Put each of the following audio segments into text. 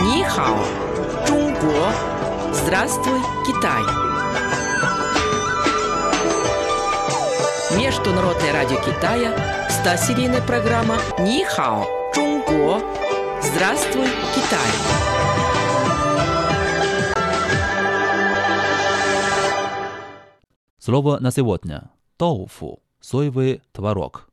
Нихао, Чунго. Здравствуй, Китай. Международное радио Китая, 100-серийная программа Нихао, Чунго. Здравствуй, Китай. Слово на сегодня – тоуфу, соевый творог.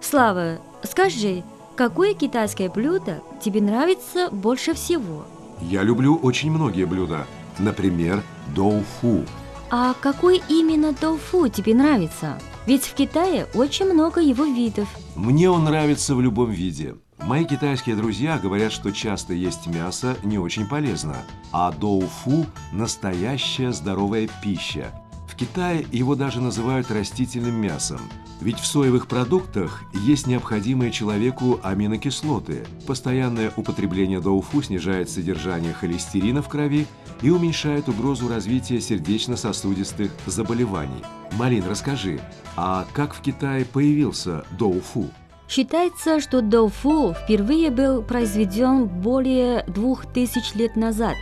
Слава, скажи, какое китайское блюдо тебе нравится больше всего? Я люблю очень многие блюда. Например, доуфу. А какой именно тофу тебе нравится? Ведь в Китае очень много его видов. Мне он нравится в любом виде. Мои китайские друзья говорят, что часто есть мясо не очень полезно, а доуфу – настоящая здоровая пища. Китае его даже называют растительным мясом. Ведь в соевых продуктах есть необходимые человеку аминокислоты. Постоянное употребление доуфу снижает содержание холестерина в крови и уменьшает угрозу развития сердечно-сосудистых заболеваний. Марин, расскажи, а как в Китае появился доуфу? Считается, что доуфу впервые был произведен более двух тысяч лет назад.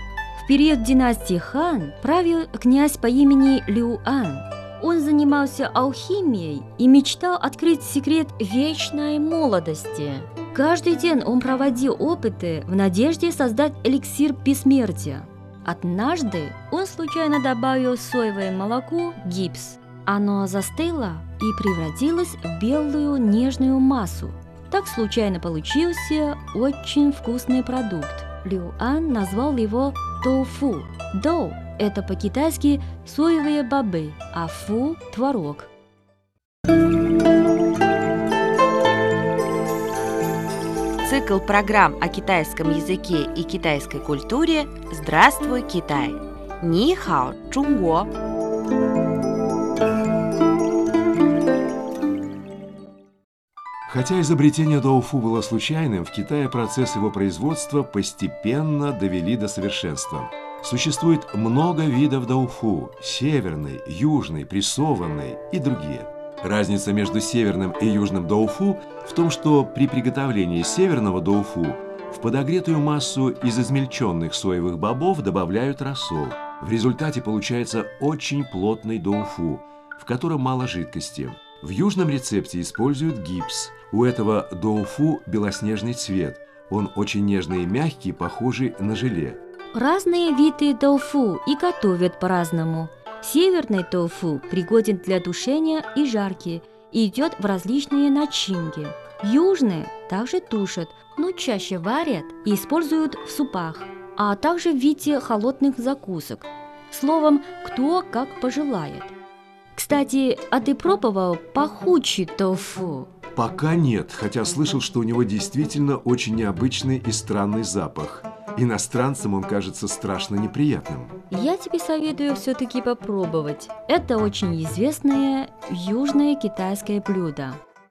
Период династии Хан правил князь по имени Лю Ан. Он занимался алхимией и мечтал открыть секрет вечной молодости. Каждый день он проводил опыты в надежде создать эликсир бессмертия. Однажды он случайно добавил в соевое молоко гипс. Оно застыло и превратилось в белую нежную массу. Так случайно получился очень вкусный продукт. Лю Ан назвал его тофу. Доу – это по-китайски соевые бобы, а фу – творог. Цикл программ о китайском языке и китайской культуре «Здравствуй, Китай!» Ни хао, Чунго! Хотя изобретение доуфу было случайным, в Китае процесс его производства постепенно довели до совершенства. Существует много видов доуфу – северный, южный, прессованный и другие. Разница между северным и южным доуфу в том, что при приготовлении северного доуфу в подогретую массу из измельченных соевых бобов добавляют рассол. В результате получается очень плотный доуфу, в котором мало жидкости. В южном рецепте используют гипс. У этого доуфу белоснежный цвет. Он очень нежный и мягкий, похожий на желе. Разные виды тофу и готовят по-разному. Северный тофу пригоден для тушения и жарки и идет в различные начинки. Южный также тушат, но чаще варят и используют в супах, а также в виде холодных закусок. Словом, кто как пожелает. Кстати, а ты пробовал пахучий тофу? Пока нет, хотя слышал, что у него действительно очень необычный и странный запах. Иностранцам он кажется страшно неприятным. Я тебе советую все-таки попробовать. Это очень известное южное китайское блюдо.